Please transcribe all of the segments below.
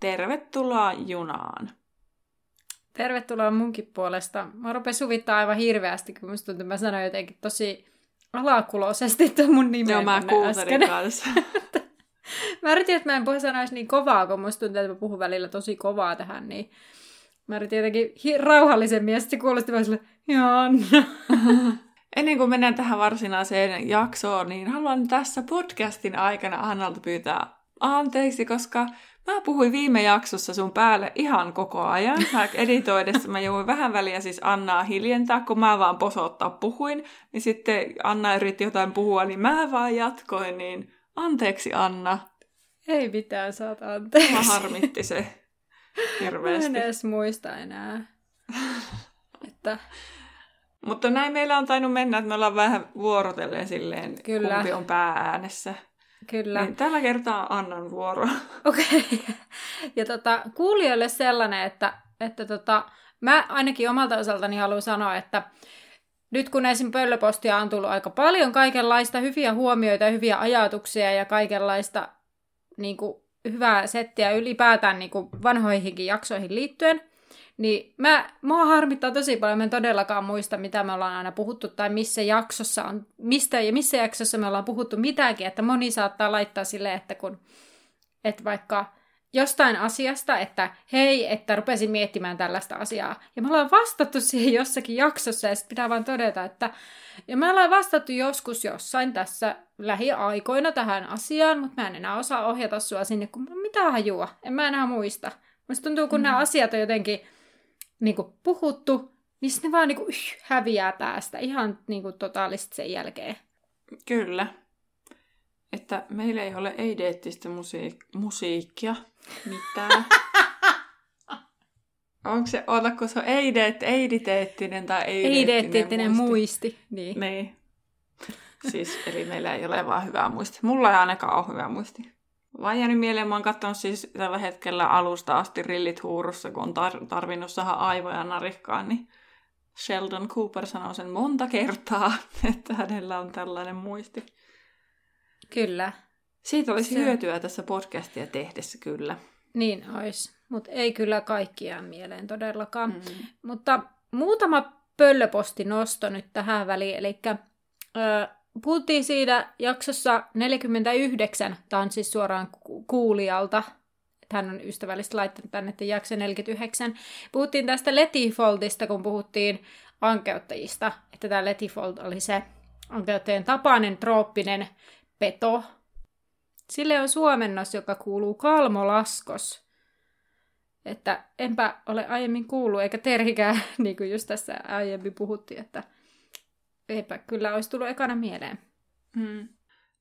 Tervetuloa junaan! Tervetuloa munkin puolesta. Mä rupesin suvittaa aivan hirveästi, kun musta tuntuu, että mä sanoin jotenkin tosi alakuloisesti tuon mun nimen Joo, mä kuuntelin kanssa. mä yritin, että mä en puhu sanoisi niin kovaa, kun musta tuntuu, että mä puhun välillä tosi kovaa tähän, niin mä yritin jotenkin hi- rauhallisemmin, ja sitten se kuulosti vaan sille. Ennen kuin mennään tähän varsinaiseen jaksoon, niin haluan tässä podcastin aikana Annalta pyytää anteeksi, koska mä puhuin viime jaksossa sun päälle ihan koko ajan. Mä editoidessa mä jouduin vähän väliä siis Annaa hiljentää, kun mä vaan posottaa puhuin. Niin sitten Anna yritti jotain puhua, niin mä vaan jatkoin, niin anteeksi Anna. Ei mitään, saat anteeksi. Mä harmitti se hirveästi. Mä en edes muista enää. että... Mutta näin meillä on tainnut mennä, että me ollaan vähän vuorotelleen silleen, Kyllä. kumpi on päääänessä. Kyllä. Niin tällä kertaa annan vuoro. Okei. Okay. Ja tota, kuulijoille sellainen, että, että tota, mä ainakin omalta osaltani haluan sanoa, että nyt kun esim. pöllöpostia on tullut aika paljon kaikenlaista hyviä huomioita hyviä ajatuksia ja kaikenlaista niin kuin, hyvää settiä ylipäätään niin kuin vanhoihinkin jaksoihin liittyen – niin mä, mua harmittaa tosi paljon, mä en todellakaan muista, mitä me ollaan aina puhuttu, tai missä jaksossa on, mistä ja missä jaksossa me ollaan puhuttu mitäkin, että moni saattaa laittaa sille, että kun, että vaikka jostain asiasta, että hei, että rupesin miettimään tällaista asiaa. Ja me ollaan vastattu siihen jossakin jaksossa, ja sitten pitää vaan todeta, että ja me ollaan vastattu joskus jossain tässä lähiaikoina tähän asiaan, mutta mä en enää osaa ohjata sua sinne, kun mitä hajua, en mä enää muista. Musta tuntuu, kun mm. nämä asiat on jotenkin niin kuin puhuttu, niin sitten ne vaan niin kuin, yh, häviää päästä ihan niin kuin, totaalisesti sen jälkeen. Kyllä. Että meillä ei ole ei-deettistä musiik- musiikkia mitään. Onko se, oletko se ei-deet, eiditeettinen tai ei-deettinen muisti? muisti. Niin. niin. Siis, eli meillä ei ole vaan hyvää muisti. Mulla ei ainakaan ole hyvää muisti. Vaan jäänyt mieleen, mä oon katsonut siis tällä hetkellä alusta asti rillit huurussa, kun on tar- tarvinnut saada aivoja narikkaan, niin Sheldon Cooper sanoo sen monta kertaa, että hänellä on tällainen muisti. Kyllä. Siitä olisi Se... hyötyä tässä podcastia tehdessä, kyllä. Niin olisi, mutta ei kyllä kaikkiaan mieleen todellakaan. Mm. Mutta muutama pöllöpostinosto nyt tähän väliin, eli puhuttiin siitä jaksossa 49, tämä on siis suoraan kuulijalta, hän on ystävällisesti laittanut tänne että jakso 49. Puhuttiin tästä Letifoldista, kun puhuttiin ankeuttajista, että tämä Letifold oli se ankeuttajien tapainen trooppinen peto. Sille on suomennos, joka kuuluu kalmolaskos. Että enpä ole aiemmin kuullut, eikä Terhikään, niin kuin just tässä aiemmin puhuttiin, että eipä kyllä olisi tullut ekana mieleen. Hmm.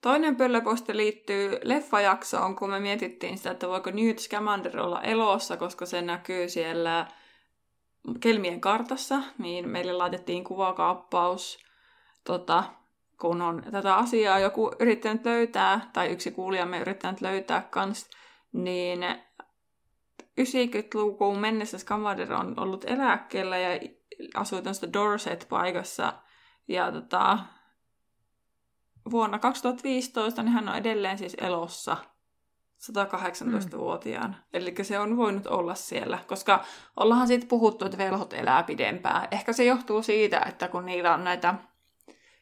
Toinen pöllöposti liittyy leffajaksoon, kun me mietittiin sitä, että voiko Newt Scamander olla elossa, koska se näkyy siellä Kelmien kartassa, niin meille laitettiin kuvakaappaus, tota, kun on tätä asiaa joku yrittänyt löytää, tai yksi kuulijamme yrittänyt löytää kans, niin 90-lukuun mennessä Scamander on ollut eläkkeellä ja asui tämmöistä Dorset-paikassa – ja tota, vuonna 2015 niin hän on edelleen siis elossa 118-vuotiaan. Mm. Eli se on voinut olla siellä, koska ollaan siitä puhuttu, että velhot elää pidempään. Ehkä se johtuu siitä, että kun niillä on näitä,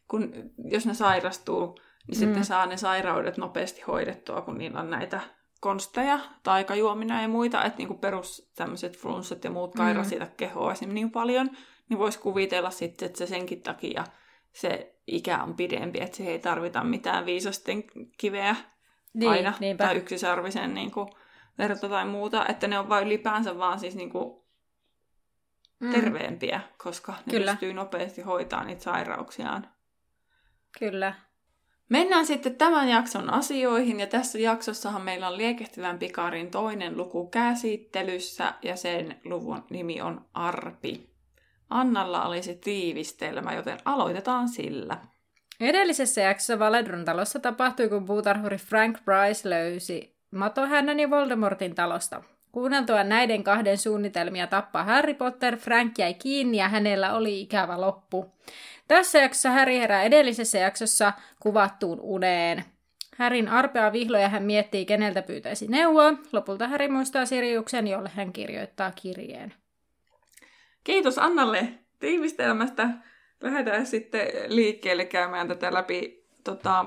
kun, jos ne sairastuu, niin mm. sitten saa ne sairaudet nopeasti hoidettua, kun niillä on näitä konsteja, taikajuomina ja muita, että niinku perus tämmöiset flunssat ja muut kairasita mm. kehoa esimerkiksi niin paljon, niin voisi kuvitella sitten, että se senkin takia se ikä on pidempi, että se ei tarvita mitään viisasten kiveä niin, aina, niinpä. tai yksisarvisen niin kuin, verta tai muuta, että ne on vain ylipäänsä vaan siis niin kuin, mm. terveempiä, koska ne Kyllä. pystyy nopeasti hoitamaan niitä sairauksiaan. Kyllä. Mennään sitten tämän jakson asioihin, ja tässä jaksossahan meillä on Liekehtivän pikarin toinen luku käsittelyssä, ja sen luvun nimi on Arpi. Annalla olisi tiivistelmä, joten aloitetaan sillä. Edellisessä jaksossa Valedron talossa tapahtui, kun puutarhuri Frank Bryce löysi matohännän ja Voldemortin talosta. Kuunneltua näiden kahden suunnitelmia tappaa Harry Potter, Frank jäi kiinni ja hänellä oli ikävä loppu. Tässä jaksossa Harry herää edellisessä jaksossa kuvattuun uneen. Härin arpea vihloja hän miettii, keneltä pyytäisi neuvoa. Lopulta Häri muistaa Siriuksen, jolle hän kirjoittaa kirjeen. Kiitos Annalle tiivistelmästä. Lähdetään sitten liikkeelle käymään tätä läpi. Tota,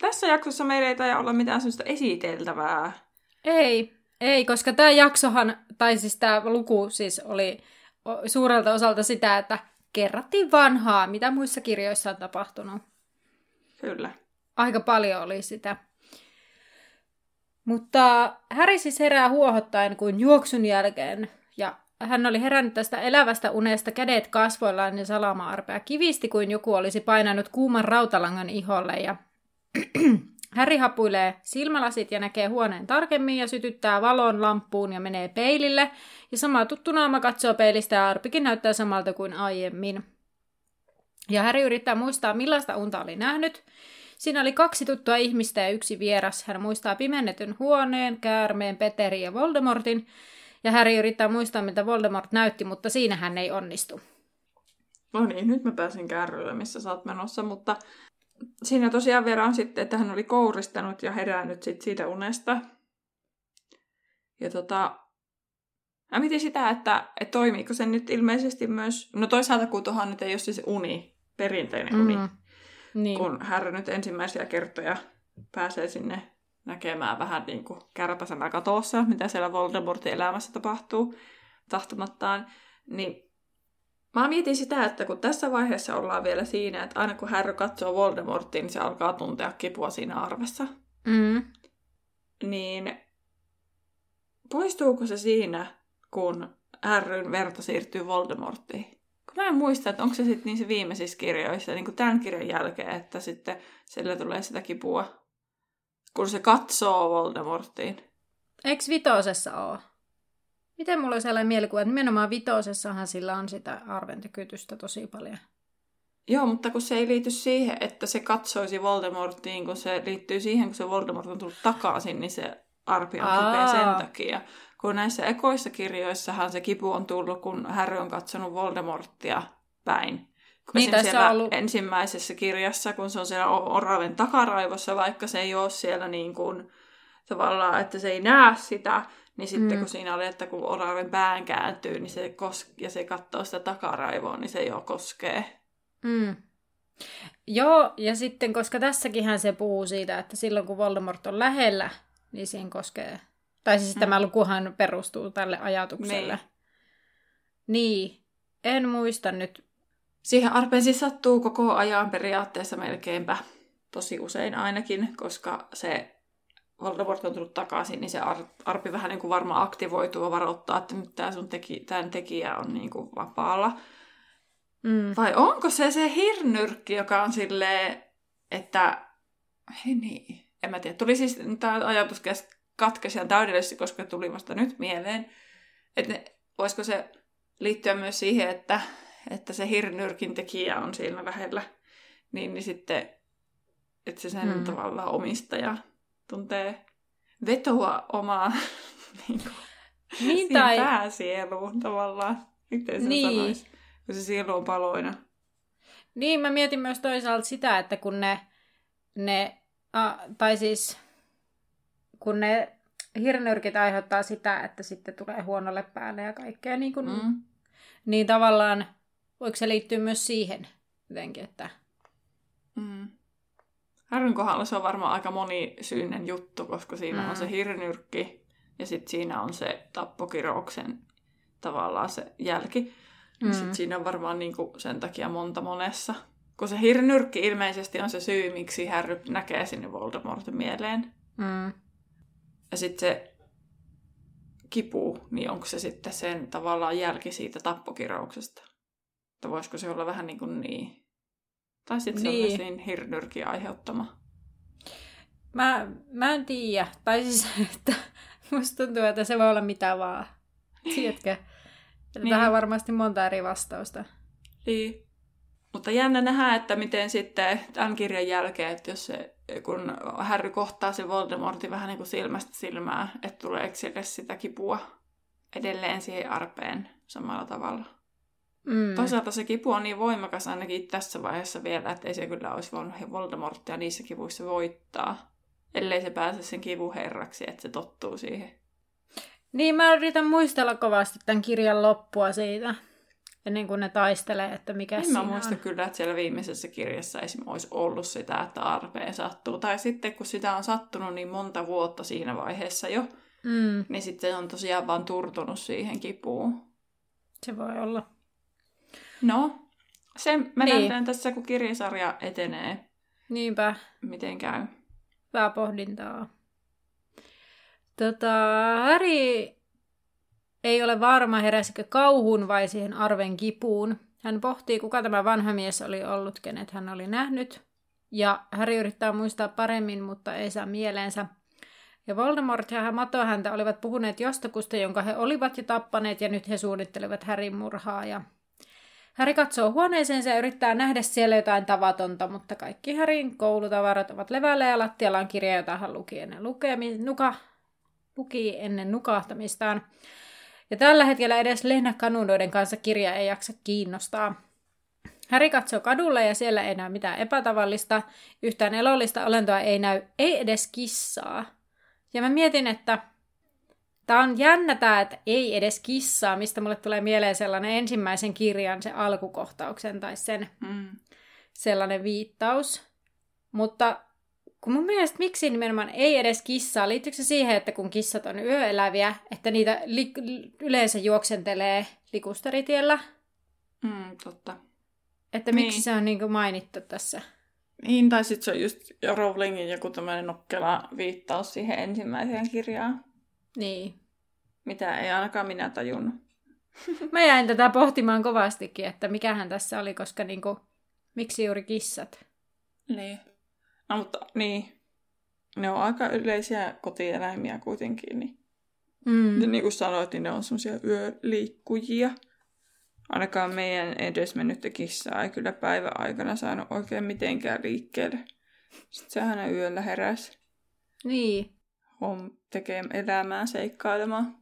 tässä jaksossa meillä ei taida olla mitään sellaista esiteltävää. Ei, ei, koska tämä jaksohan, tai siis tämä luku siis oli suurelta osalta sitä, että kerrattiin vanhaa, mitä muissa kirjoissa on tapahtunut. Kyllä. Aika paljon oli sitä. Mutta Häri siis herää huohottaen kuin juoksun jälkeen, ja hän oli herännyt tästä elävästä unesta kädet kasvoillaan ja salama-arpea kivisti, kuin joku olisi painanut kuuman rautalangan iholle, ja Häri hapuilee silmälasit ja näkee huoneen tarkemmin ja sytyttää valon lampuun ja menee peilille. Ja sama tuttu naama katsoo peilistä ja arpikin näyttää samalta kuin aiemmin. Ja Häri yrittää muistaa, millaista unta oli nähnyt. Siinä oli kaksi tuttua ihmistä ja yksi vieras. Hän muistaa pimennetyn huoneen, käärmeen, Peterin ja Voldemortin. Ja Häri yrittää muistaa, mitä Voldemort näytti, mutta siinä hän ei onnistu. No niin, nyt mä pääsin kärrylle, missä sä oot menossa, mutta siinä tosiaan Vera on sitten, että hän oli kouristanut ja herännyt sit siitä unesta. Ja tota, mä mietin sitä, että, että toimiiko se nyt ilmeisesti myös, no toisaalta kun tuohon nyt ei ole siis uni, perinteinen uni, mm. niin. kun hän nyt ensimmäisiä kertoja pääsee sinne näkemään vähän niin kuin kärpäsenä katossa, mitä siellä Voldemortin elämässä tapahtuu tahtomattaan, niin Mä mietin sitä, että kun tässä vaiheessa ollaan vielä siinä, että aina kun Harry katsoo Voldemortin, niin se alkaa tuntea kipua siinä arvessa. Mm. Niin poistuuko se siinä, kun Harryn verta siirtyy Voldemorttiin? Kun mä en muista, että onko se sitten niissä viimeisissä kirjoissa, niin kuin tämän kirjan jälkeen, että sitten sille tulee sitä kipua, kun se katsoo Voldemorttiin. Eikö vitosessa ole? Miten mulla on sellainen mielikuva, että nimenomaan vitosessahan sillä on sitä arventykytystä tosi paljon. Joo, mutta kun se ei liity siihen, että se katsoisi Voldemortiin, kun se liittyy siihen, kun se Voldemort on tullut takaisin, niin se arpi on kipeä sen takia. Kun näissä ekoissa kirjoissahan se kipu on tullut, kun Harry on katsonut Voldemorttia päin. Niin, tässä siellä ollut... ensimmäisessä kirjassa, kun se on siellä oraven takaraivossa, vaikka se ei ole siellä niin kuin, tavallaan, että se ei näe sitä, niin sitten mm. kun siinä oli, että kun oraven pään kääntyy niin se kos- ja se katsoo sitä takaraivoa, niin se jo koskee. Mm. Joo, ja sitten koska tässäkin se puhuu siitä, että silloin kun Voldemort on lähellä, niin siihen koskee. Tai siis mm. tämä lukuhan perustuu tälle ajatukselle. Niin. niin. En muista nyt. Siihen arpeen siis sattuu koko ajan periaatteessa melkeinpä. Tosi usein ainakin, koska se Voldemort on tullut takaisin, niin se arpi vähän niin kuin varmaan aktivoituu ja varoittaa, että nyt tämä sun teki, tämän tekijä on niin kuin vapaalla. Mm. Vai onko se se hirnyrkki, joka on silleen, että hei niin, en mä tiedä. Tuli siis tämä ajatus katkesi ihan täydellisesti, koska tuli vasta nyt mieleen. Että ne, voisiko se liittyä myös siihen, että, että se hirnyrkin tekijä on siinä lähellä. Niin, niin sitten, että se sen mm. tavallaan omistaja tuntee vetoa omaa niin kuin, niin, tai... pääsieluun tavallaan. Miten sen niin. sanoisi, kun se sielu on paloina. Niin, mä mietin myös toisaalta sitä, että kun ne, ne a, tai siis kun ne hirnyrkit aiheuttaa sitä, että sitten tulee huonolle päälle ja kaikkea, niin, kun, mm. niin tavallaan voiko se liittyä myös siihen jotenkin, että... Mm. Härryn kohdalla se on varmaan aika monisyinen juttu, koska siinä mm. on se hirnyrkki ja sitten siinä on se tappokirouksen tavallaan se jälki. Mm. Sitten siinä on varmaan niinku sen takia monta monessa. Kun se hirnyrkki ilmeisesti on se syy, miksi Harry näkee sinne Voldemortin mieleen. Mm. Ja sitten se kipu, niin onko se sitten sen tavallaan jälki siitä tappokirouksesta? Että voisiko se olla vähän niin kuin niin? Tai sitten Niin. se on niin hirnyrkin aiheuttama. Mä, mä en tiedä. Tai siis, että musta tuntuu, että se voi olla mitä vaan. Tiedätkö? Niin. Tähän varmasti monta eri vastausta. Niin. Mutta jännä nähdä, että miten sitten tämän kirjan jälkeen, että jos se, kun Harry kohtaa se Voldemortin vähän niin kuin silmästä silmää, että tuleeko sille sitä kipua edelleen siihen arpeen samalla tavalla. Mm. Toisaalta se kipu on niin voimakas ainakin tässä vaiheessa vielä, että ei se kyllä olisi voinut Voldemorttia niissä kivuissa voittaa, ellei se pääse sen kivun herraksi, että se tottuu siihen. Niin, mä yritän muistella kovasti tämän kirjan loppua siitä, ennen kuin ne taistelee, että mikä En siinä mä muista on. kyllä, että siellä viimeisessä kirjassa esim. olisi ollut sitä, että arpeen sattuu. Tai sitten kun sitä on sattunut niin monta vuotta siinä vaiheessa jo, Mm, niin sitten se on tosiaan vaan turtunut siihen kipuun. se voi olla. No, se me Niin. nähdään tässä, kun kirjasarja etenee, Niinpä, miten käy. hyvää pohdintaa. Tota, Harry ei ole varma, heräsikö kauhun vai siihen arven kipuun. Hän pohtii, kuka tämä vanha mies oli ollut, kenet hän oli nähnyt. Ja Harry yrittää muistaa paremmin, mutta ei saa mieleensä. Ja Voldemort ja Matohäntä olivat puhuneet jostakusta, jonka he olivat jo tappaneet, ja nyt he suunnittelevat Härin murhaa. Ja Häri katsoo huoneeseensa ja yrittää nähdä siellä jotain tavatonta, mutta kaikki Härin koulutavarat ovat levällä ja lattialla on kirja, jota hän luki ennen, lukemi, nuka, luki ennen nukahtamistaan. Ja tällä hetkellä edes Lehna kanunoiden kanssa kirja ei jaksa kiinnostaa. Häri katsoo kadulle ja siellä ei näy mitään epätavallista. Yhtään elollista olentoa ei näy, ei edes kissaa. Ja mä mietin, että Tämä on jännä tämä, että ei edes kissaa, mistä mulle tulee mieleen sellainen ensimmäisen kirjan, se alkukohtauksen tai sen Mm. sellainen viittaus. Mutta kun mun mielestä miksi nimenomaan ei edes kissaa, liittyykö se siihen, että kun kissat on yöeläviä, että niitä li- yleensä juoksentelee likusteritiellä? Mm, totta. Että Niin. miksi se on niin mainittu tässä? Niin, tai sitten se on just Rowlingin joku tämmöinen nokkela viittaus siihen ensimmäiseen kirjaan, Niin. Mitä ei ainakaan minä tajunnut. Mä jäin tätä pohtimaan kovastikin, että mikähän tässä oli, koska niinku, miksi juuri kissat? Niin. No mutta niin, ne on aika yleisiä kotieläimiä kuitenkin. Niin, Mm. mm. niin kuin sanoit, niin ne on semmoisia yöliikkujia. Ainakaan meidän edesmennyttä kissaa ei kyllä päivän aikana saanut oikein mitenkään liikkeelle. Sitten se aina yöllä heräsi Niin. hom tekee elämää seikkailemaan.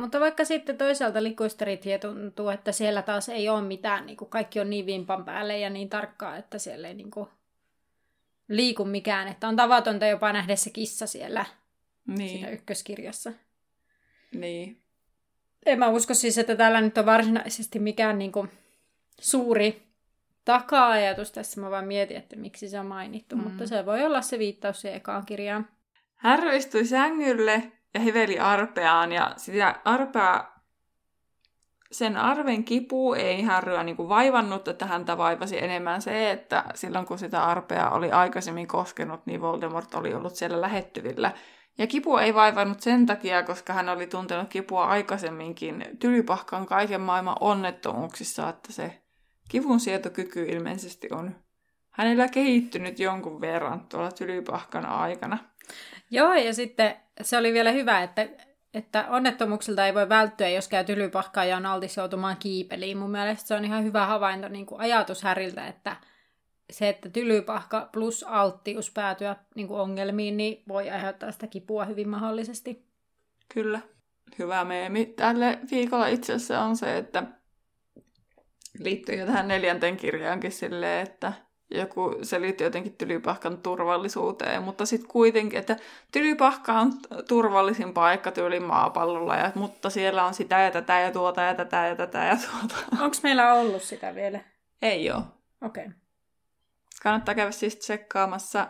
Mutta vaikka sitten toisaalta likuisteritie tuntuu, että siellä taas ei ole mitään, niin kuin kaikki on niin vimpan päälle ja niin tarkkaa, että siellä ei niin kuin liiku mikään. Että on tavatonta jopa nähdä se kissa siellä Niin, siinä ykköskirjassa. niin. En mä usko siis, että täällä nyt on varsinaisesti mikään niin kuin suuri taka-ajatus tässä. Mä vaan mietin, että miksi se on mainittu. Mm. Mutta se voi olla se viittaus siihen ekaan kirjaan. Härry istui sängylle ja hiveli arpeaan ja sitä arpea, sen arven kipu ei Härryä niin vaivannut, että häntä vaivasi enemmän se, että silloin kun sitä arpea oli aikaisemmin koskenut, niin Voldemort oli ollut siellä lähettyvillä. Ja kipu ei vaivannut sen takia, koska hän oli tuntenut kipua aikaisemminkin tylypahkan kaiken maailman onnettomuuksissa, että se kivun sietokyky ilmeisesti on hänellä kehittynyt jonkun verran tuolla tylypahkan aikana. Joo, ja sitten se oli vielä hyvä, että, että onnettomuuksilta ei voi välttyä, jos käy tylypahkaa ja on altis joutumaan kiipeliin. Mun mielestä se on ihan hyvä havainto niin kuin ajatus Häriltä, että se, että tylypahka plus alttius päätyä niin kuin ongelmiin, niin voi aiheuttaa sitä kipua hyvin mahdollisesti. Kyllä. Hyvä meemi tälle viikolla itse asiassa on se, että liittyy jo tähän neljänteen kirjaankin silleen, että joku, se liittyy jotenkin tylypahkan turvallisuuteen, mutta sitten kuitenkin, että tylypahka on turvallisin paikka tyyli maapallolla, ja, mutta siellä on sitä ja tätä ja tuota ja tätä ja tätä ja tuota. Onko meillä ollut sitä vielä? Ei ole. Okei. Okay. Kannattaa käydä siis tsekkaamassa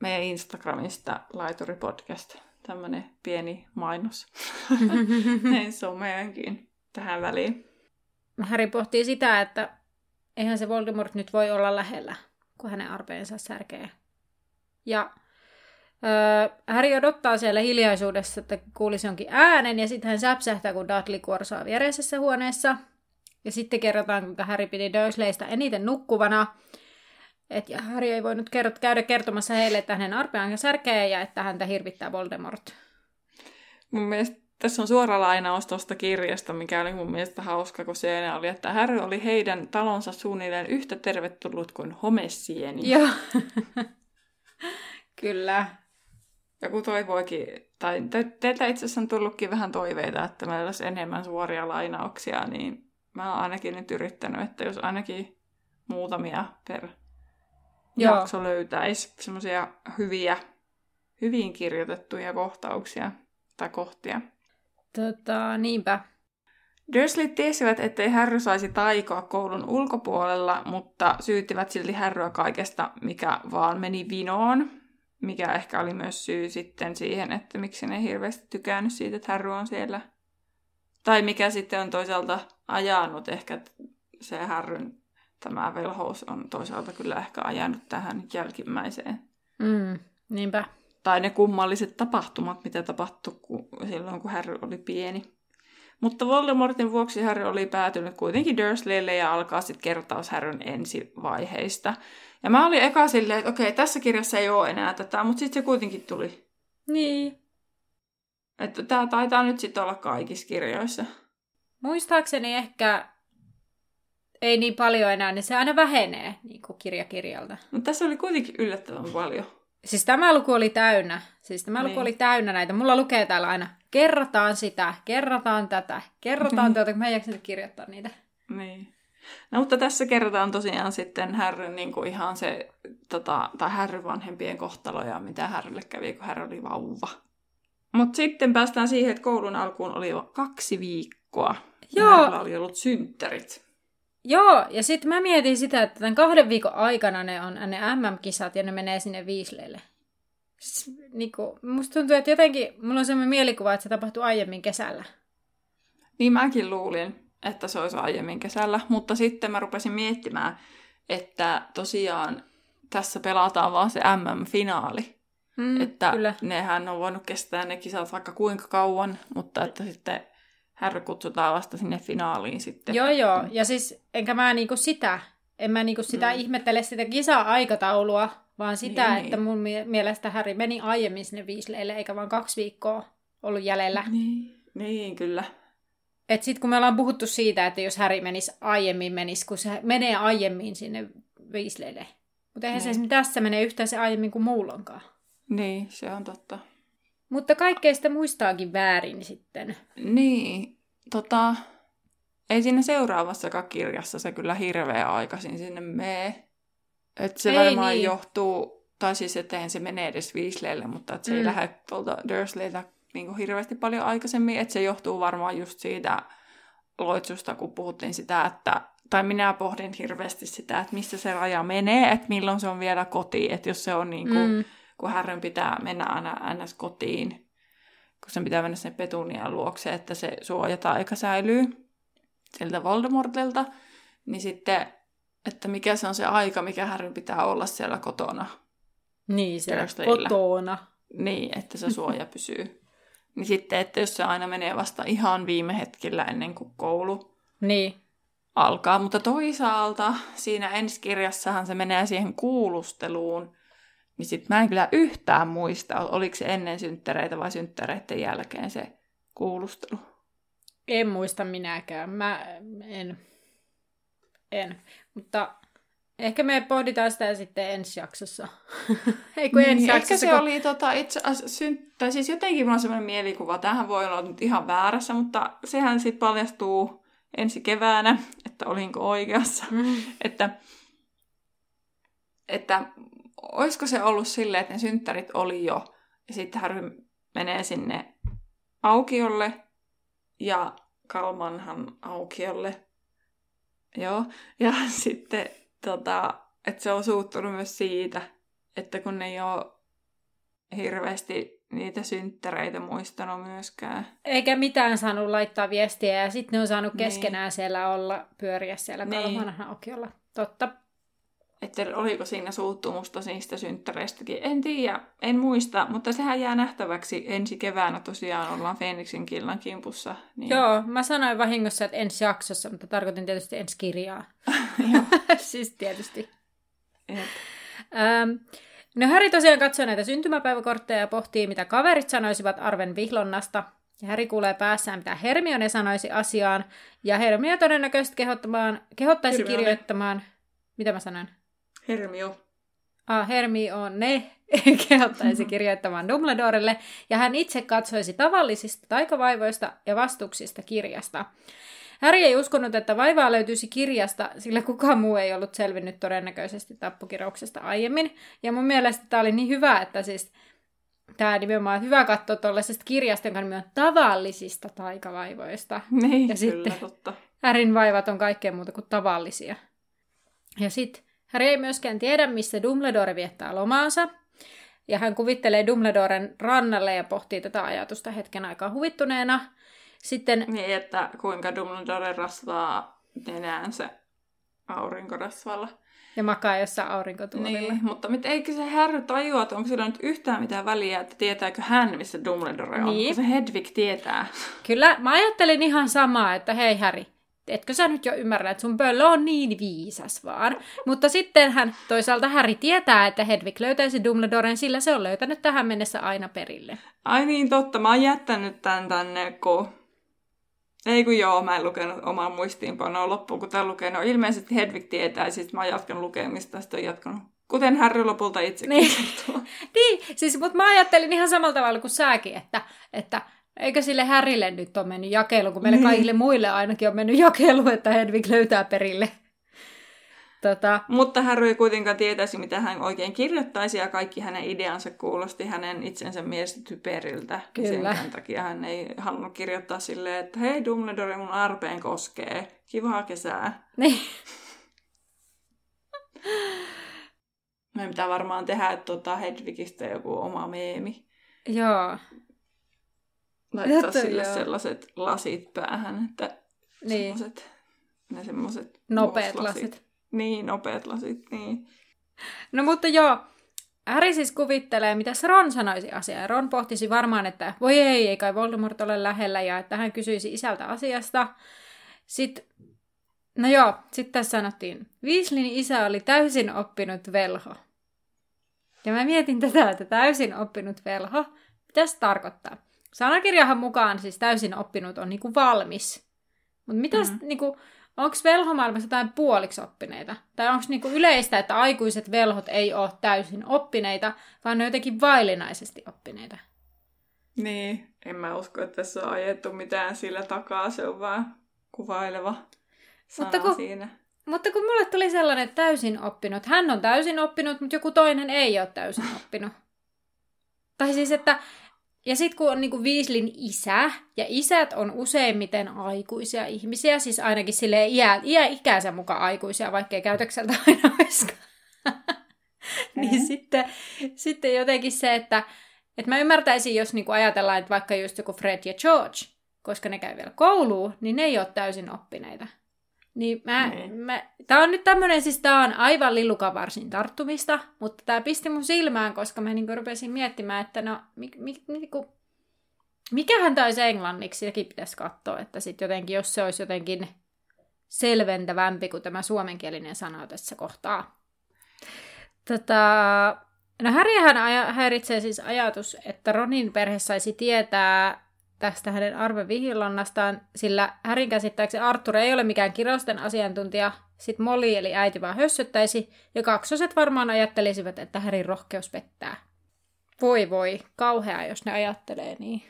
meidän Instagramista Laituri Podcast. Tämmönen pieni mainos. Näin meidänkin tähän väliin. Harry pohtii sitä, että eihän se Voldemort nyt voi olla lähellä, kun hänen arpeensa särkee. Ja öö, Harry odottaa siellä hiljaisuudessa, että kuulisi jonkin äänen, ja sitten hän säpsähtää, kun Dudley kuorsaa viereisessä huoneessa. Ja sitten kerrotaan, kuinka Harry piti Dursleystä eniten nukkuvana. Että Harry ei voinut kerrot, käydä kertomassa heille, että hänen arpeansa särkee ja että häntä hirvittää Voldemort. Mun mielestä tässä on suora lainaus tuosta kirjasta, mikä oli mun mielestä hauska, kun se oli, että Harry oli heidän talonsa suunnilleen yhtä tervetullut kuin homessieni. Joo. Kyllä. Joku toivoikin, tai te, teiltä itse asiassa on tullutkin vähän toiveita, että meillä olisi enemmän suoria lainauksia, niin mä oon ainakin nyt yrittänyt, että jos ainakin muutamia per Joo. jakso löytäisi semmoisia hyviä, hyvin kirjoitettuja kohtauksia tai kohtia. Tota, niinpä. Dursleyt tiesivät, ettei Harry saisi taikoa koulun ulkopuolella, mutta syyttivät silti Harryä kaikesta, mikä vaan meni vinoon. Mikä ehkä oli myös syy sitten siihen, että miksi ne ei hirveästi tykännyt siitä, että Harry on siellä. Tai mikä sitten on toisaalta ajanut ehkä se Harryn tämä velhous on toisaalta kyllä ehkä ajanut tähän jälkimmäiseen. Mm, niinpä. Tai ne kummalliset tapahtumat, mitä tapahtui kun, silloin, kun Harry oli pieni. Mutta Voldemortin vuoksi Harry oli päätynyt kuitenkin Dursleylle ja alkaa sitten kertaus Harryn ensivaiheista. Ja mä olin eka silleen, että okei, tässä kirjassa ei ole enää tätä, mutta sitten se kuitenkin tuli. Niin. Että tämä taitaa nyt sitten olla kaikissa kirjoissa. Muistaakseni ehkä ei niin paljon enää, niin se aina vähenee niin kuin kirja kirjalta. Mutta tässä oli kuitenkin yllättävän paljon. Siis tämä luku oli täynnä. Siis tämä niin. luku oli täynnä näitä. Mulla lukee täällä aina, kerrataan sitä, kerrataan tätä, kerrataan niin. tuota, kun mä en jaksanut kirjoittaa niitä. Niin. No mutta tässä kerrotaan tosiaan sitten Härryn niin kuin ihan se, tota, tai Härryn vanhempien kohtaloja, mitä Härrylle kävi, kun Härry oli vauva. Mutta sitten päästään siihen, että koulun alkuun oli jo kaksi viikkoa. Joo. Härryllä oli ollut synttärit. Joo, ja sitten mä mietin sitä, että tämän kahden viikon aikana ne on ne MM-kisat ja ne menee sinne Viisleille. Niin kuin, musta tuntuu, että jotenkin mulla on sellainen mielikuva, että se tapahtui aiemmin kesällä. Niin mäkin luulin, että se olisi aiemmin kesällä, mutta sitten mä rupesin miettimään, että tosiaan tässä pelataan vaan se MM-finaali. Mm, että kyllä. nehän on voinut kestää ne kisat vaikka kuinka kauan, mutta että sitten Harry kutsutaan vasta sinne finaaliin sitten. Joo, joo. Ja siis enkä mä niinku sitä, en mä niinku sitä mm. ihmettele sitä kisa-aikataulua, vaan sitä, niin, että niin. mun mielestä Harry meni aiemmin sinne Viisleille, eikä vaan kaksi viikkoa ollut jäljellä. Niin, niin kyllä. Et sit kun me ollaan puhuttu siitä, että jos Harry menisi aiemmin, menisi, kun se menee aiemmin sinne Viisleille. Mutta eihän niin. se tässä menee yhtään se aiemmin kuin muulonkaan. Niin, se on totta. Mutta kaikkea sitä muistaakin väärin sitten. Niin, tota, ei siinä seuraavassakaan kirjassa se kyllä hirveä aikaisin sinne mene. Että se ei varmaan niin. johtuu, tai siis että se menee edes Weasleylle, mutta että se mm. ei lähde tuolta Dursleyltä niin hirveästi paljon aikaisemmin. Että se johtuu varmaan just siitä loitsusta, kun puhuttiin sitä, että tai minä pohdin hirveästi sitä, että missä se raja menee, että milloin se on vielä koti, että jos se on niin kuin, mm kun Härryn pitää mennä aina ns. kotiin, kun sen pitää mennä sen Petunian luokse, että se suojata-aika säilyy sieltä Voldemortilta, niin sitten, että mikä se on se aika, mikä Härryn pitää olla siellä kotona. Niin, siellä kotona. Niin, että se suoja pysyy. Niin sitten, että jos se aina menee vasta ihan viime hetkellä ennen kuin koulu niin. alkaa. Mutta toisaalta siinä ensi kirjassahan se menee siihen kuulusteluun, niin sit mä en kyllä yhtään muista, oliko se ennen synttäreitä vai synttäreiden jälkeen se kuulustelu. En muista minäkään. Mä en. En. Mutta ehkä me pohditaan sitä sitten ensi jaksossa. Ei kun niin, ensi jaksossa. Ehkä se kun... oli tota, itse asiassa, tai siis jotenkin mulla on sellainen mielikuva, tähän voi olla nyt ihan väärässä, mutta sehän sitten paljastuu ensi keväänä, että olinko oikeassa. Mm. että, että olisiko se ollut silleen, että ne synttärit oli jo, ja sitten Harry menee sinne aukiolle, ja Kalmanhan aukiolle. Joo, ja sitten tota, että se on suuttunut myös siitä, että kun ne ei ole hirveästi niitä synttäreitä muistanut myöskään. Eikä mitään saanut laittaa viestiä ja sitten ne on saanut niin. keskenään niin. siellä olla, pyöriä siellä niin. Kalmanhan aukiolla. Totta. Että oliko siinä suuttumusta niistä synttäreistäkin. En tiedä, en muista, mutta sehän jää nähtäväksi ensi keväänä tosiaan ollaan Phoenixin killan kimpussa. Niin... Joo, mä sanoin vahingossa, että ensi jaksossa, mutta tarkoitin tietysti ensi kirjaa. siis tietysti. Ähm, no Häri tosiaan katsoo näitä syntymäpäiväkortteja ja pohtii, mitä kaverit sanoisivat Arven vihlonnasta. Ja Häri kuulee päässään, mitä Hermione sanoisi asiaan. Ja Hermione todennäköisesti kehottamaan, kehottaisi Hermione. kirjoittamaan... Mitä mä sanoin? Hermio. Ah, ne kehottaisi kirjoittamaan Dumbledorelle, ja hän itse katsoisi tavallisista taikavaivoista ja vastuksista kirjasta. Harry ei uskonut, että vaivaa löytyisi kirjasta, sillä kukaan muu ei ollut selvinnyt todennäköisesti tappukirouksesta aiemmin. Ja mun mielestä tämä oli niin hyvä, että siis tämä nimenomaan hyvä katsoa tuollaisesta kirjasta, jonka nimi on tavallisista taikavaivoista. Niin, ja kyllä, sitten totta. Härin vaivat on kaikkea muuta kuin tavallisia. Ja sitten Harry ei myöskään tiedä, missä Dumbledore viettää lomaansa, ja hän kuvittelee Dumbledoren rannalle ja pohtii tätä ajatusta hetken aikaa huvittuneena. Sitten... Niin, että kuinka Dumbledore rasvaa nenäänsä aurinkorasvalla. Ja makaa jossain aurinkotuolilla. Niin, mutta mit, eikö se Harry tajua, että onko sillä nyt yhtään mitään väliä, että tietääkö hän, missä Dumbledore on? Niin. se Hedwig tietää. Kyllä, mä ajattelin ihan samaa, että hei Harry, etkö sä nyt jo ymmärrä, että sun pöllö on niin viisas vaan. Mutta sitten hän toisaalta Harry tietää, että Hedwig löytäisi Dumbledoren, sillä se on löytänyt tähän mennessä aina perille. Ai niin, totta. Mä oon jättänyt tän tänne, kun... Ei kun joo, mä en lukenut omaa muistiinpanoa loppuun, kun tämän lukenut. Ilmeisesti Hedwig tietää, siis mä oon jatkanut lukemista, sitten on jatkanut Kuten Harry lopulta itsekin niin. niin, siis, mutta mä ajattelin ihan samalla tavalla kuin säkin, että, että Eikö sille Härille nyt ole mennyt jakelu, kun meille niin. kaikille muille ainakin on mennyt jakelu, että Hedvig löytää perille. Tota... Mutta Harry ei kuitenkaan tietäisi, mitä hän oikein kirjoittaisi, ja kaikki hänen ideansa kuulosti hänen itsensä mielestä typeriltä. Kyllä. Sen takia hän ei halunnut kirjoittaa silleen, että hei Dumbledore, mun arpeen koskee. Kivaa kesää. Niin. Me pitää varmaan tehdä että tota Hedwigistä joku oma meemi. Joo. Laittaa Jotta, sille joo. sellaiset lasit päähän, että niin. semmoiset, ne semmoiset Nopeat lasit. lasit. Niin, nopeat lasit, niin. No mutta joo, Harry siis kuvittelee, mitä Ron sanoisi asiaa. Ron pohtisi varmaan, että voi ei, ei kai Voldemort ole lähellä, ja että hän kysyisi isältä asiasta. Sitten, no joo, sitten tässä sanottiin, Weasleyn isä oli täysin oppinut velho. Ja mä mietin tätä, että täysin oppinut velho, mitä se tarkoittaa? Sanakirjahan mukaan siis täysin oppinut on niinku valmis. Mutta mitäs, mm. niinku, onko velhomaailmassa jotain puoliksi oppineita? Tai onko niinku yleistä, että aikuiset velhot ei ole täysin oppineita, vaan ne jotenkin vaillinaisesti oppineita? Niin, en mä usko, että tässä on ajettu mitään sillä takaa, se on vaan kuvaileva sana mutta kun, siinä. Mutta kun mulle tuli sellainen että täysin oppinut, hän on täysin oppinut, mutta joku toinen ei ole täysin oppinut. Tai siis, että ja sitten kun on niinku Viislin isä, ja isät on useimmiten aikuisia ihmisiä, siis ainakin sille iä, iä ikänsä mukaan aikuisia, vaikkei käytökseltä aina olisikaan. niin mm. sitten, sitten jotenkin se, että, että mä ymmärtäisin, jos niinku ajatellaan, että vaikka just joku Fred ja George, koska ne käy vielä kouluun, niin ne ei ole täysin oppineita. Niin mä, niin. mä, tää on nyt tämmönen, siis tää on aivan lillukavarsin tarttumista, mutta tää pisti mun silmään, koska mä niinku rupesin miettimään, että no, mi, mi, niinku, mikähän tää olisi englanniksi, sitäkin pitäisi katsoa, että sit jotenkin, jos se olisi jotenkin selventävämpi kuin tämä suomenkielinen sana tässä kohtaa. Tota, no Häriähän häiritsee siis ajatus, että Ronin perhe saisi tietää tästä hänen arvevihillonnastaan, sillä Härin käsittääkseni Arthur ei ole mikään kirjausten asiantuntija, sit Molly eli äiti vaan hössöttäisi, ja kaksoset varmaan ajattelisivat, että Härin rohkeus pettää. Voi voi, kauhea jos ne ajattelee niin.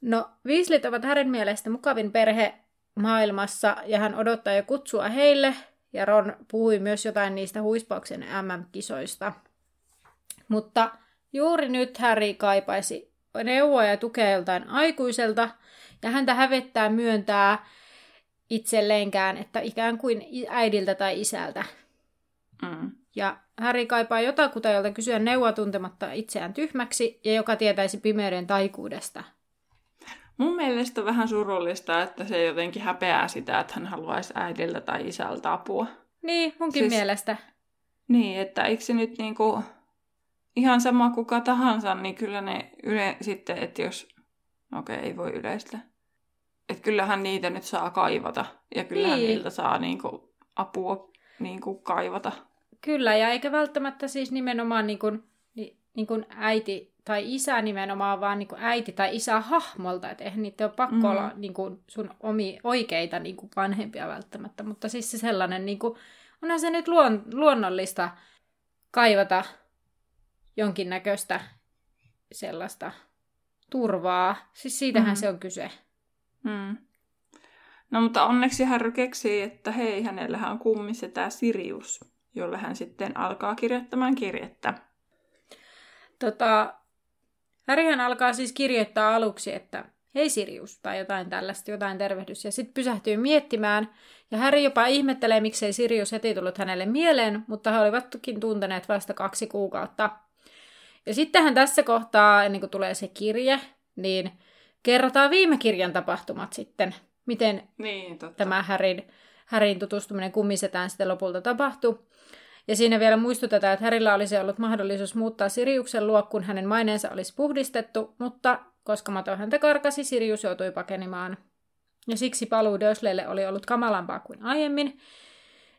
No, Viislit ovat Härin mielestä mukavin perhe maailmassa, ja hän odottaa jo kutsua heille, ja Ron puhui myös jotain niistä huispauksen MM-kisoista. Mutta juuri nyt Harry kaipaisi neuvoa ja tukea joltain aikuiselta, ja häntä hävettää myöntää itselleenkään, että ikään kuin äidiltä tai isältä. Mm. Ja Harry kaipaa jotakuta, jolta kysyä neuvoa tuntematta itseään tyhmäksi ja joka tietäisi pimeyden taikuudesta. Mun mielestä on vähän surullista, että se jotenkin häpeää sitä, että hän haluaisi äidiltä tai isältä apua. Niin, munkin siis, mielestä. Niin, että eikö se nyt niinku, ihan sama kuka tahansa, niin kyllä ne yle, sitten, että jos, okei, okay, ei voi yleistä. Että kyllähän niitä nyt saa kaivata. Ja kyllähän niin. niiltä saa niinku apua niinku kaivata. Kyllä, ja eikä välttämättä siis nimenomaan niin kuin, niin kuin äiti tai isä nimenomaan, vaan niin kuin äiti tai isä hahmolta, että eihän niitä ole pakko mm. olla niin kuin sun omi, oikeita niin kuin vanhempia välttämättä, mutta siis se sellainen, niin kuin, onhan se nyt luon, luonnollista kaivata jonkinnäköistä sellaista turvaa. Siis siitähän mm. se on kyse. Mm. No mutta onneksi Harry keksii, että hei, hänellähän on kummi tämä Sirius, jolle hän sitten alkaa kirjoittamaan kirjettä. Tota, Härihän alkaa siis kirjoittaa aluksi, että hei Sirius, tai jotain tällaista, jotain tervehdys, ja sitten pysähtyy miettimään, ja Häri jopa ihmettelee, miksei Sirius heti tullut hänelle mieleen, mutta he olivatkin tunteneet vasta kaksi kuukautta. Ja sittenhän tässä kohtaa, ennen kuin tulee se kirje, niin kerrotaan viime kirjan tapahtumat sitten, miten niin, totta. tämä Härin, Härin tutustuminen kummisetään sitten lopulta tapahtui. Ja siinä vielä muistutetaan, että Härillä olisi ollut mahdollisuus muuttaa Siriuksen luo, kun hänen maineensa olisi puhdistettu, mutta koska mato häntä karkasi, Sirius joutui pakenemaan. Ja siksi paluu Dursleylle oli ollut kamalampaa kuin aiemmin.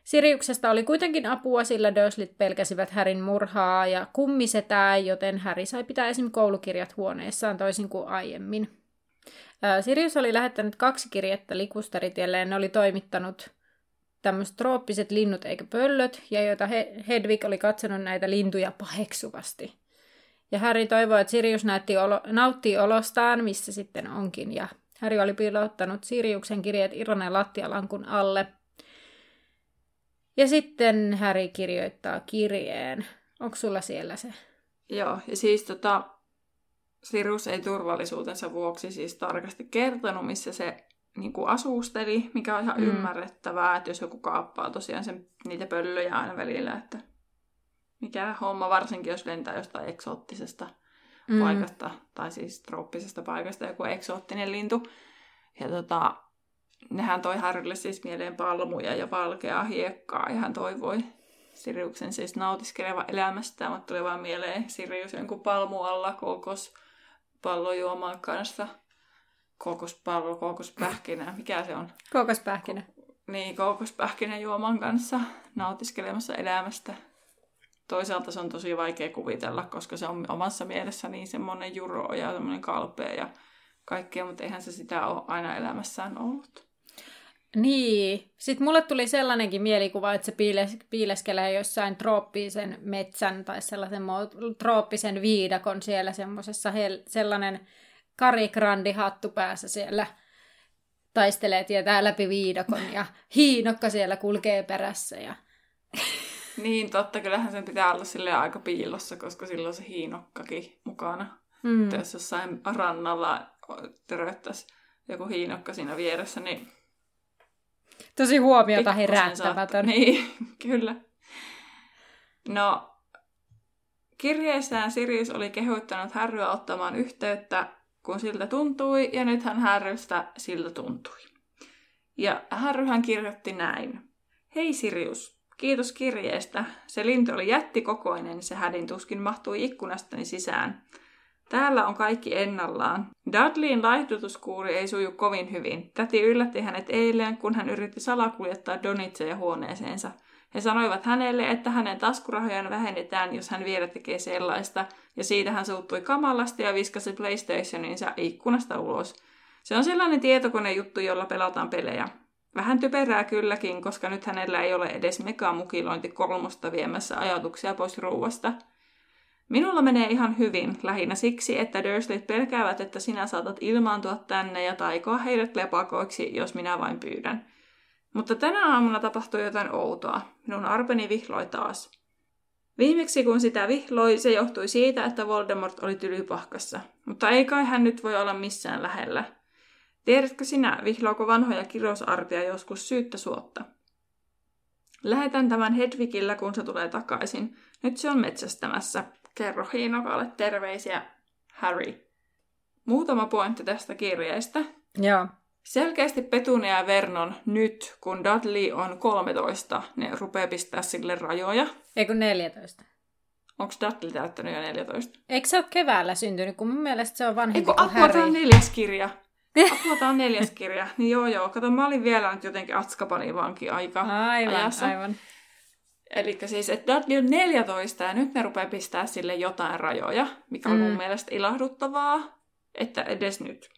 Siriuksesta oli kuitenkin apua, sillä Dursleyt pelkäsivät Härin murhaa ja kummisetää, joten Häri sai pitää esim. koulukirjat huoneessaan toisin kuin aiemmin. Sirius oli lähettänyt kaksi kirjettä likusteritielle ja ne oli toimittanut tämmöiset trooppiset linnut eikä pöllöt, ja joita He- Hedvig oli katsonut näitä lintuja paheksuvasti. Ja Harry toivoi, että Sirius näytti olo- nauttii olostaan, missä sitten onkin, ja Harry oli piilottanut Siriuksen kirjeet Irronen lattialankun alle. Ja sitten Harry kirjoittaa kirjeen. Onko sulla siellä se? Joo, ja siis tota, Sirius ei turvallisuutensa vuoksi siis tarkasti kertonut, missä se niin kuin asusteli, mikä on ihan mm. ymmärrettävää, että jos joku kaappaa tosiaan sen, niitä pöllöjä aina välillä, että mikä homma, varsinkin jos lentää jostain eksoottisesta mm. paikasta, tai siis trooppisesta paikasta joku eksoottinen lintu. Ja tota, nehän toi Harrylle siis mieleen palmuja ja valkeaa hiekkaa, ja hän toivoi Siriuksen siis nautiskeleva elämästä, mutta tuli vaan mieleen Sirius jonkun palmu alla kokos pallojuomaan kanssa – kookospallo, kookospähkinä, mikä se on? Kookospähkinä. Ko- niin, kookospähkinä juoman kanssa nautiskelemassa elämästä. Toisaalta se on tosi vaikea kuvitella, koska se on omassa mielessä niin semmoinen juro ja semmoinen kalpea ja kaikkea, mutta eihän se sitä ole aina elämässään ollut. Niin. Sitten mulle tuli sellainenkin mielikuva, että se piiles, piileskelee jossain trooppisen metsän tai sellaisen trooppisen viidakon siellä semmoisessa sellainen Kari Grandi hattu päässä siellä taistelee tietää läpi viidakon ja hiinokka siellä kulkee perässä. Ja... Niin, totta. Kyllähän sen pitää olla sille aika piilossa, koska silloin se hiinokkakin mukana. Mm. Jos jossain rannalla töröttäisi joku hiinokka siinä vieressä, niin... Tosi huomiota herättämätön. Niin, kyllä. No, kirjeessään Sirius oli kehottanut Harryä ottamaan yhteyttä kun siltä tuntui, ja nythän Harrystä siltä tuntui. Ja Harryhän kirjoitti näin. Hei Sirius, kiitos kirjeestä. Se lintu oli jättikokoinen, se hädin tuskin mahtui ikkunastani sisään. Täällä on kaikki ennallaan. Dudleyin laihdutuskuuri ei suju kovin hyvin. Täti yllätti hänet eilen, kun hän yritti salakuljettaa Donitseja huoneeseensa – he sanoivat hänelle, että hänen taskurahojaan vähennetään, jos hän vielä tekee sellaista, ja siitä hän suuttui kamalasti ja viskasi PlayStationinsa ikkunasta ulos. Se on sellainen tietokonejuttu, jolla pelataan pelejä. Vähän typerää kylläkin, koska nyt hänellä ei ole edes megamukilointi kolmosta viemässä ajatuksia pois ruuasta. Minulla menee ihan hyvin, lähinnä siksi, että Dursleyt pelkäävät, että sinä saatat ilmaantua tänne ja taikoa heidät lepakoiksi, jos minä vain pyydän. Mutta tänä aamuna tapahtui jotain outoa. Minun arpeni vihloi taas. Viimeksi kun sitä vihloi, se johtui siitä, että Voldemort oli tylypahkassa. Mutta ei kai hän nyt voi olla missään lähellä. Tiedätkö sinä, vihloako vanhoja kirosarpia joskus syyttä suotta? Lähetän tämän Hedvigillä, kun se tulee takaisin. Nyt se on metsästämässä. Kerro Hiinokalle terveisiä, Harry. Muutama pointti tästä kirjeestä. Joo. Selkeästi Petunia ja Vernon nyt, kun Dudley on 13, ne rupeaa pistää sille rajoja. Eikö 14? Onko Dudley täyttänyt jo 14? Eikö se ole keväällä syntynyt, kun mun mielestä se on vanhempi Eikö kuin apua, Harry. on neljäs kirja. Apua, tämä on neljäs kirja. Niin joo, joo. Kato, mä olin vielä nyt jotenkin Atskabanin vanki aika Aivan, ajassa. aivan. Eli siis, että Dudley on 14 ja nyt ne rupeaa pistää sille jotain rajoja, mikä on Mm. mun mielestä ilahduttavaa, että edes nyt.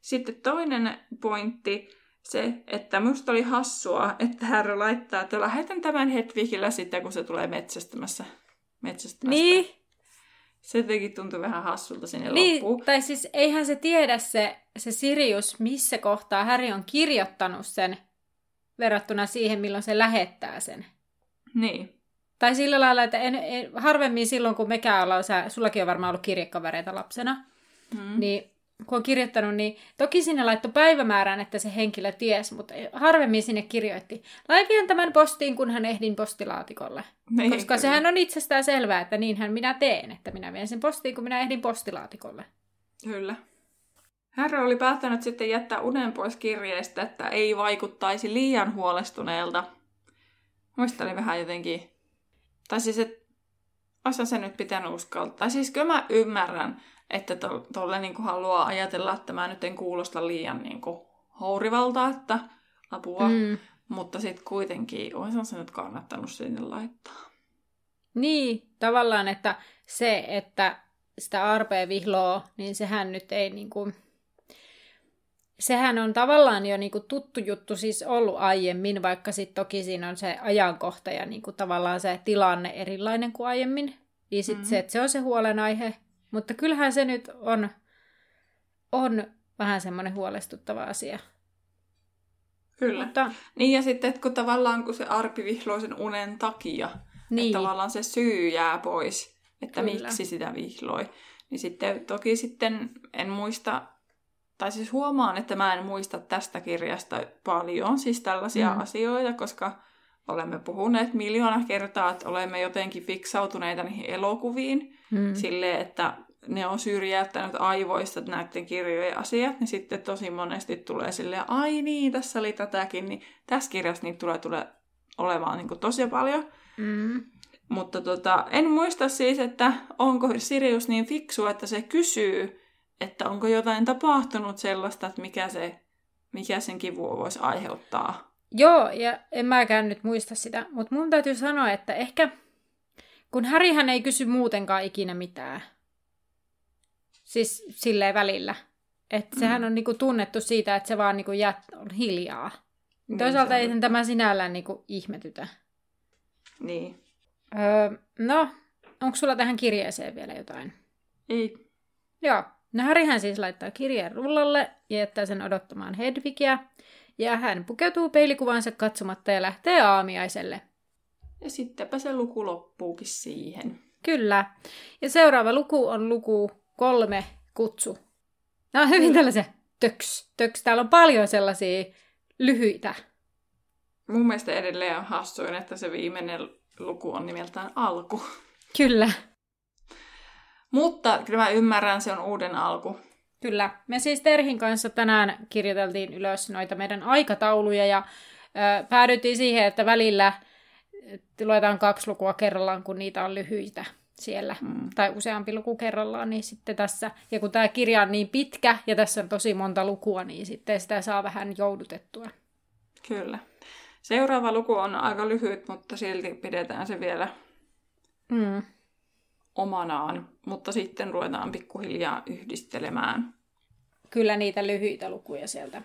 Sitten toinen pointti, se, että musta oli hassua, että Harry laittaa, että lähetän tämän Hedwigillä sitten, kun se tulee metsästämässä. metsästämästä. Niin, Se jotenkin tuntui vähän hassulta sinne niin, loppuun. tai siis eihän se tiedä se, se Sirius, missä kohtaa Harry on kirjoittanut sen verrattuna siihen, milloin se lähettää sen. Niin. Tai sillä lailla, että en, en, harvemmin silloin, kun mekään ollaan, sä, sullakin on varmaan ollut kirjekavereita lapsena, Mm. niin kun on kirjoittanut, niin toki sinne laittoi päivämäärän, että se henkilö ties, mutta harvemmin sinne kirjoitti. Laitan tämän postiin, kun hän ehdin postilaatikolle. Niin, Koska kyllä. sehän on itsestään selvää, että niinhän minä teen, että minä vien sen postiin, kun minä ehdin postilaatikolle. Kyllä. Harry oli päättänyt sitten jättää unen pois kirjeestä, että ei vaikuttaisi liian huolestuneelta. Muista oli vähän jotenkin... Tai siis, että osa se nyt pitänyt uskaltaa. Tai siis kyllä mä ymmärrän, että to- tolle niin haluaa ajatella, että mä nyt en kuulosta liian niin kuin hourivalta, että apua. Mm. Mutta sitten kuitenkin olisi se nyt kannattanut sinne laittaa. Niin, tavallaan, että se, että sitä arpea vihloo, niin sehän nyt ei niinku... Sehän on tavallaan jo niinku tuttu juttu siis ollut aiemmin, vaikka sitten toki siinä on se ajankohta ja niinku tavallaan se tilanne erilainen kuin aiemmin. Ja sitten Mhm. se, että se on se huolenaihe. Mutta kyllähän se nyt on, on vähän semmoinen huolestuttava asia. Kyllä. Mutta Niin ja sitten, että kun tavallaan kun se arpi vihloi sen unen takia, niin. niin, että tavallaan se syy jää pois, että Kyllä. miksi sitä vihloi. Niin sitten toki sitten en muista, tai siis huomaan, että mä en muista tästä kirjasta paljon siis tällaisia Mm. asioita, koska olemme puhuneet miljoona kertaa, että olemme jotenkin fiksautuneita niihin elokuviin, mm, silleen, että ne on syrjäyttänyt aivoista näiden kirjojen asiat, niin sitten tosi monesti tulee silleen, ai niin, tässä oli tätäkin, niin tässä kirjassa niitä tulee, tulee olemaan niin kuin tosi paljon. mm, Mutta tota, en muista siis, että onko Sirius niin fiksu, että se kysyy, että onko jotain tapahtunut sellaista, että mikä, se, mikä sen kivua voisi aiheuttaa. Joo, ja en mäkään nyt muista sitä, mutta mun täytyy sanoa, että ehkä kun Härihän ei kysy muutenkaan ikinä mitään. Siis silleen välillä. Että Mm. sehän on niinku tunnettu siitä, että se vaan niinku jät, on hiljaa. Niin, Toisaalta se ei sen tämä sinällään niinku ihmetytä. Niin. Öö, no, onko sulla tähän kirjeeseen vielä jotain? Ei. Joo. No Härihän siis laittaa kirjeen rullalle ja jättää sen odottamaan Hedvigiä. Ja hän pukeutuu peilikuvansa katsomatta ja lähtee aamiaiselle. Ja sittenpä se luku loppuukin siihen. Kyllä. Ja seuraava luku on luku kolme kutsu. Nämä on hyvin tällaisia töks, töks. Täällä on paljon sellaisia lyhyitä. Mun mielestä edelleen on hassuin, että se viimeinen luku on nimeltään alku. Kyllä. Mutta kyllä mä ymmärrän, se on uuden alku. Kyllä. Me siis Terhin kanssa tänään kirjoiteltiin ylös noita meidän aikatauluja ja ö, päädyttiin siihen, että välillä luetaan kaksi lukua kerrallaan, kun niitä on lyhyitä siellä. Mm. Tai useampi luku kerrallaan, niin sitten tässä, ja kun tämä kirja on niin pitkä ja tässä on tosi monta lukua, niin sitten sitä saa vähän joudutettua. Kyllä. Seuraava luku on aika lyhyt, mutta silti pidetään se vielä Mm. Omanaan. Mutta sitten ruvetaan pikkuhiljaa yhdistelemään. Kyllä niitä lyhyitä lukuja sieltä.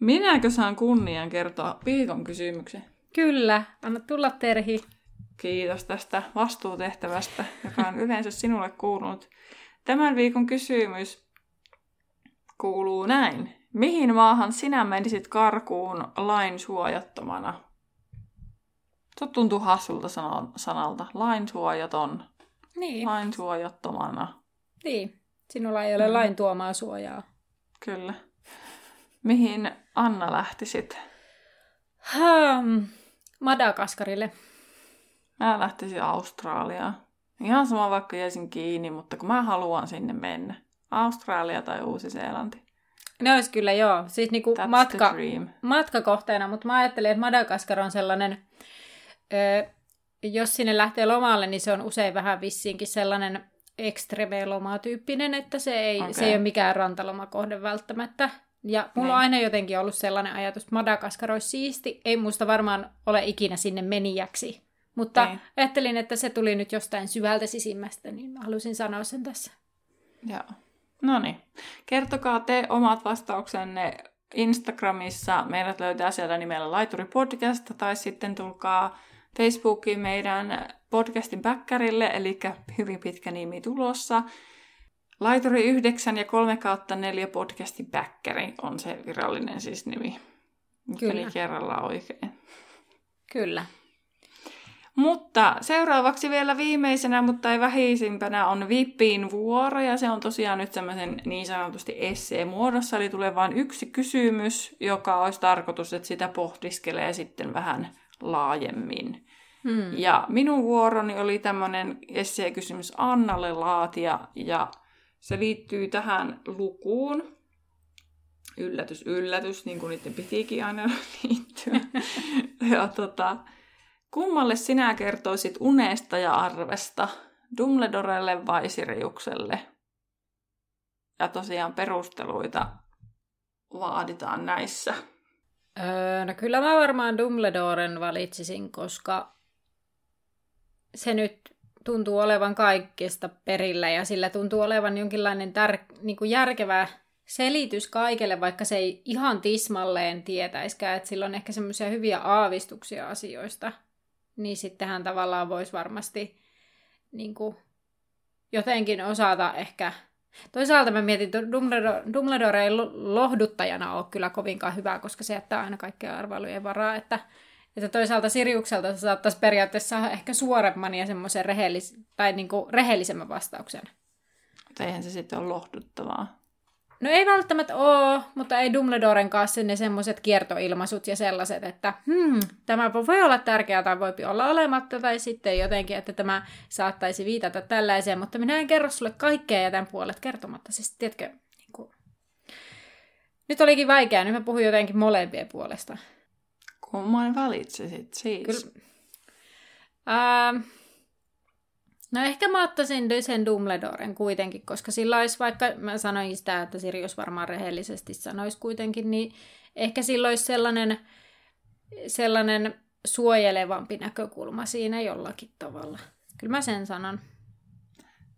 Minäkö saan kunnian kertoa viikon kysymyksen? Kyllä, anna tulla Terhi. Kiitos tästä vastuutehtävästä, joka on yleensä sinulle kuulunut. Tämän viikon kysymys kuuluu näin. Mihin maahan sinä menisit karkuun lain suojattomana? Se tuntuu hassulta sana- sanalta. Lain suojaton. Niin. Lain suojattomana. niin. Sinulla ei ole Mm. lain tuomaa suojaa. Kyllä. Mihin Anna lähtisit? Hmm. Madagaskarille. Mä lähtisin Australiaan. Ihan sama vaikka jäisin kiinni, mutta kun mä haluan sinne mennä. Australia tai Uusi-Seelanti. Ne olisi kyllä joo, siis niinku That's matka, matkakohteena, mutta mä ajattelin, että Madagaskar on sellainen, ö, jos sinne lähtee lomalle, niin se on usein vähän vissiinkin sellainen ekstreme-lomatyyppinen, että se ei, okay. se ei ole mikään rantalomakohde välttämättä. Ja mulla Niin. on aina jotenkin ollut sellainen ajatus, että Madagaskar olisi siisti. Ei musta varmaan ole ikinä sinne menijäksi. Mutta Niin. ajattelin, että se tuli nyt jostain syvältä sisimmästä, niin mä halusin sanoa sen tässä. Joo. No niin. Kertokaa te omat vastauksenne Instagramissa. Meidät löytää siellä nimellä Laituri Podcast tai sitten tulkaa Facebookiin meidän podcastin päkkärille, eli hyvin pitkä nimi tulossa. Laituri 9 ja 3 kautta 4 podcastin päkkäri on se virallinen siis nimi. Kyllä. Eli kerralla oikein. Kyllä. Mutta seuraavaksi vielä viimeisenä, mutta ei vähäisimpänä, on Vippin vuoro, ja se on tosiaan nyt semmoisen niin sanotusti essee-muodossa, eli tulee vain yksi kysymys, joka olisi tarkoitus, että sitä pohdiskelee sitten vähän laajemmin. Hmm. Ja minun vuoroni oli tämmöinen essee-kysymys Annalle laatia, ja se liittyy tähän lukuun. Yllätys, yllätys, niin kuin niiden pitikin aina liittyä. ja tota, kummalle sinä kertoisit unesta ja arvesta? Dumbledorelle vai Siriukselle? Ja tosiaan perusteluita vaaditaan näissä. Öö, no kyllä mä varmaan Dumbledoren valitsisin, koska se nyt tuntuu olevan kaikkesta perillä ja sillä tuntuu olevan jonkinlainen tär- niin kuin järkevä selitys kaikelle, vaikka se ei ihan tismalleen tietäiskään, että sillä on ehkä semmoisia hyviä aavistuksia asioista, niin sittenhän tavallaan voisi varmasti niin kuin, jotenkin osata ehkä Toisaalta mä mietin, että Dumbledore, Dumbledore ei lo- lohduttajana ole kyllä kovinkaan hyvä, koska se jättää aina kaikkea arvailujen varaa, että, että toisaalta Siriukselta se saattaisi periaatteessa saada ehkä suoremman ja semmoisen rehellis- tai niinku rehellisemmän vastauksen. Mutta eihän se sitten ole lohduttavaa. No ei välttämättä oo, mutta ei Dumbledoren kanssa ne semmoiset kiertoilmaisut ja sellaiset, että hmm, tämä voi olla tärkeää tai voi olla olematta, tai sitten jotenkin, että tämä saattaisi viitata tällaiseen, mutta minä en kerro sulle kaikkea ja tämän puolet kertomatta. Siis tiedätkö, niin kuin... nyt olikin vaikeaa, nyt mä puhun jotenkin molempien puolesta. Kumman valitsisit siis? Kyllä. Ää, no ehkä mä ottaisin sen Dumbledoren kuitenkin, koska sillä olisi, vaikka mä sanoin sitä, että Sirius varmaan rehellisesti sanoisi kuitenkin, niin ehkä sillä olisi sellainen, sellainen suojelevampi näkökulma siinä jollakin tavalla. Kyllä mä sen sanon.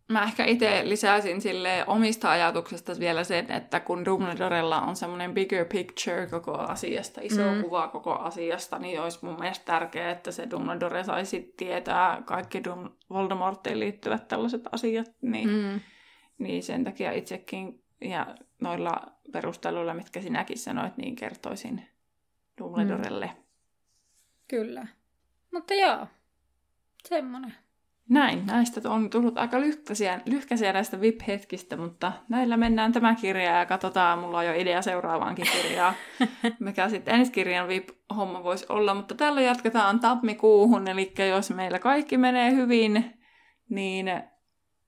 Mä ehkä itse lisäisin sille omista ajatuksesta vielä sen, että kun Dumbledorella on semmoinen bigger picture koko asiasta, iso Mm. kuva koko asiasta, niin olisi mun mielestä tärkeää, että se Dumbledore saisi tietää kaikki Dum- Voldemortiin liittyvät tällaiset asiat. Niin. Mm. niin sen takia itsekin, ja noilla perusteluilla, mitkä sinäkin sanoit, niin kertoisin Dumbledorelle. Mm. Kyllä. Mutta joo, semmoinen. Näin, näistä on tullut aika lyhkäisiä, lyhkäisiä näistä VIP-hetkistä, mutta näillä mennään tämä kirja ja katsotaan, mulla on jo idea seuraavaankin kirjaa, mikä sitten ensi kirjan VIP-homma voisi olla, mutta tällä jatketaan tammikuuhun, eli jos meillä kaikki menee hyvin, niin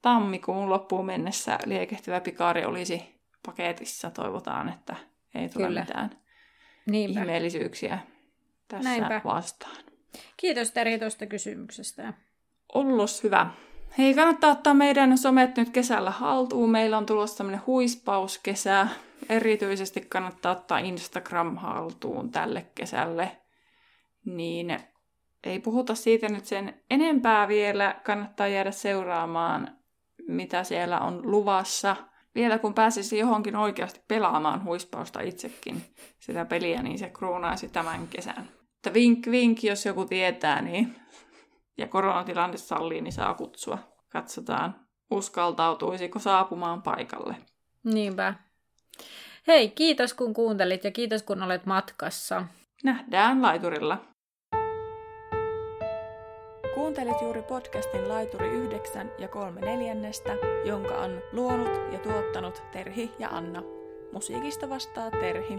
tammikuun loppuun mennessä liekehtivä pikaari olisi paketissa, toivotaan, että ei tule Kyllä. mitään Niinpä. ihmeellisyyksiä tässä Näinpä. vastaan. Kiitos Teri tuosta kysymyksestä. Ollus hyvä. Hei, kannattaa ottaa meidän somet nyt kesällä haltuun. Meillä on tulossa tämmöinen huispauskesä. Erityisesti kannattaa ottaa Instagram haltuun tälle kesälle. Niin ei puhuta siitä nyt sen enempää vielä. Kannattaa jäädä seuraamaan, mitä siellä on luvassa. Vielä kun pääsisi johonkin oikeasti pelaamaan huispausta itsekin sitä peliä, niin se kruunaisi tämän kesän. Että vink vink, jos joku tietää, niin ja koronatilanne sallii, niin saa kutsua. Katsotaan, uskaltautuisiko saapumaan paikalle. Niinpä. Hei, kiitos kun kuuntelit ja kiitos kun olet matkassa. Nähdään laiturilla. Kuuntelit juuri podcastin Laituri 9 ja 3 neljännestä, jonka on luonut ja tuottanut Terhi ja Anna. Musiikista vastaa Terhi.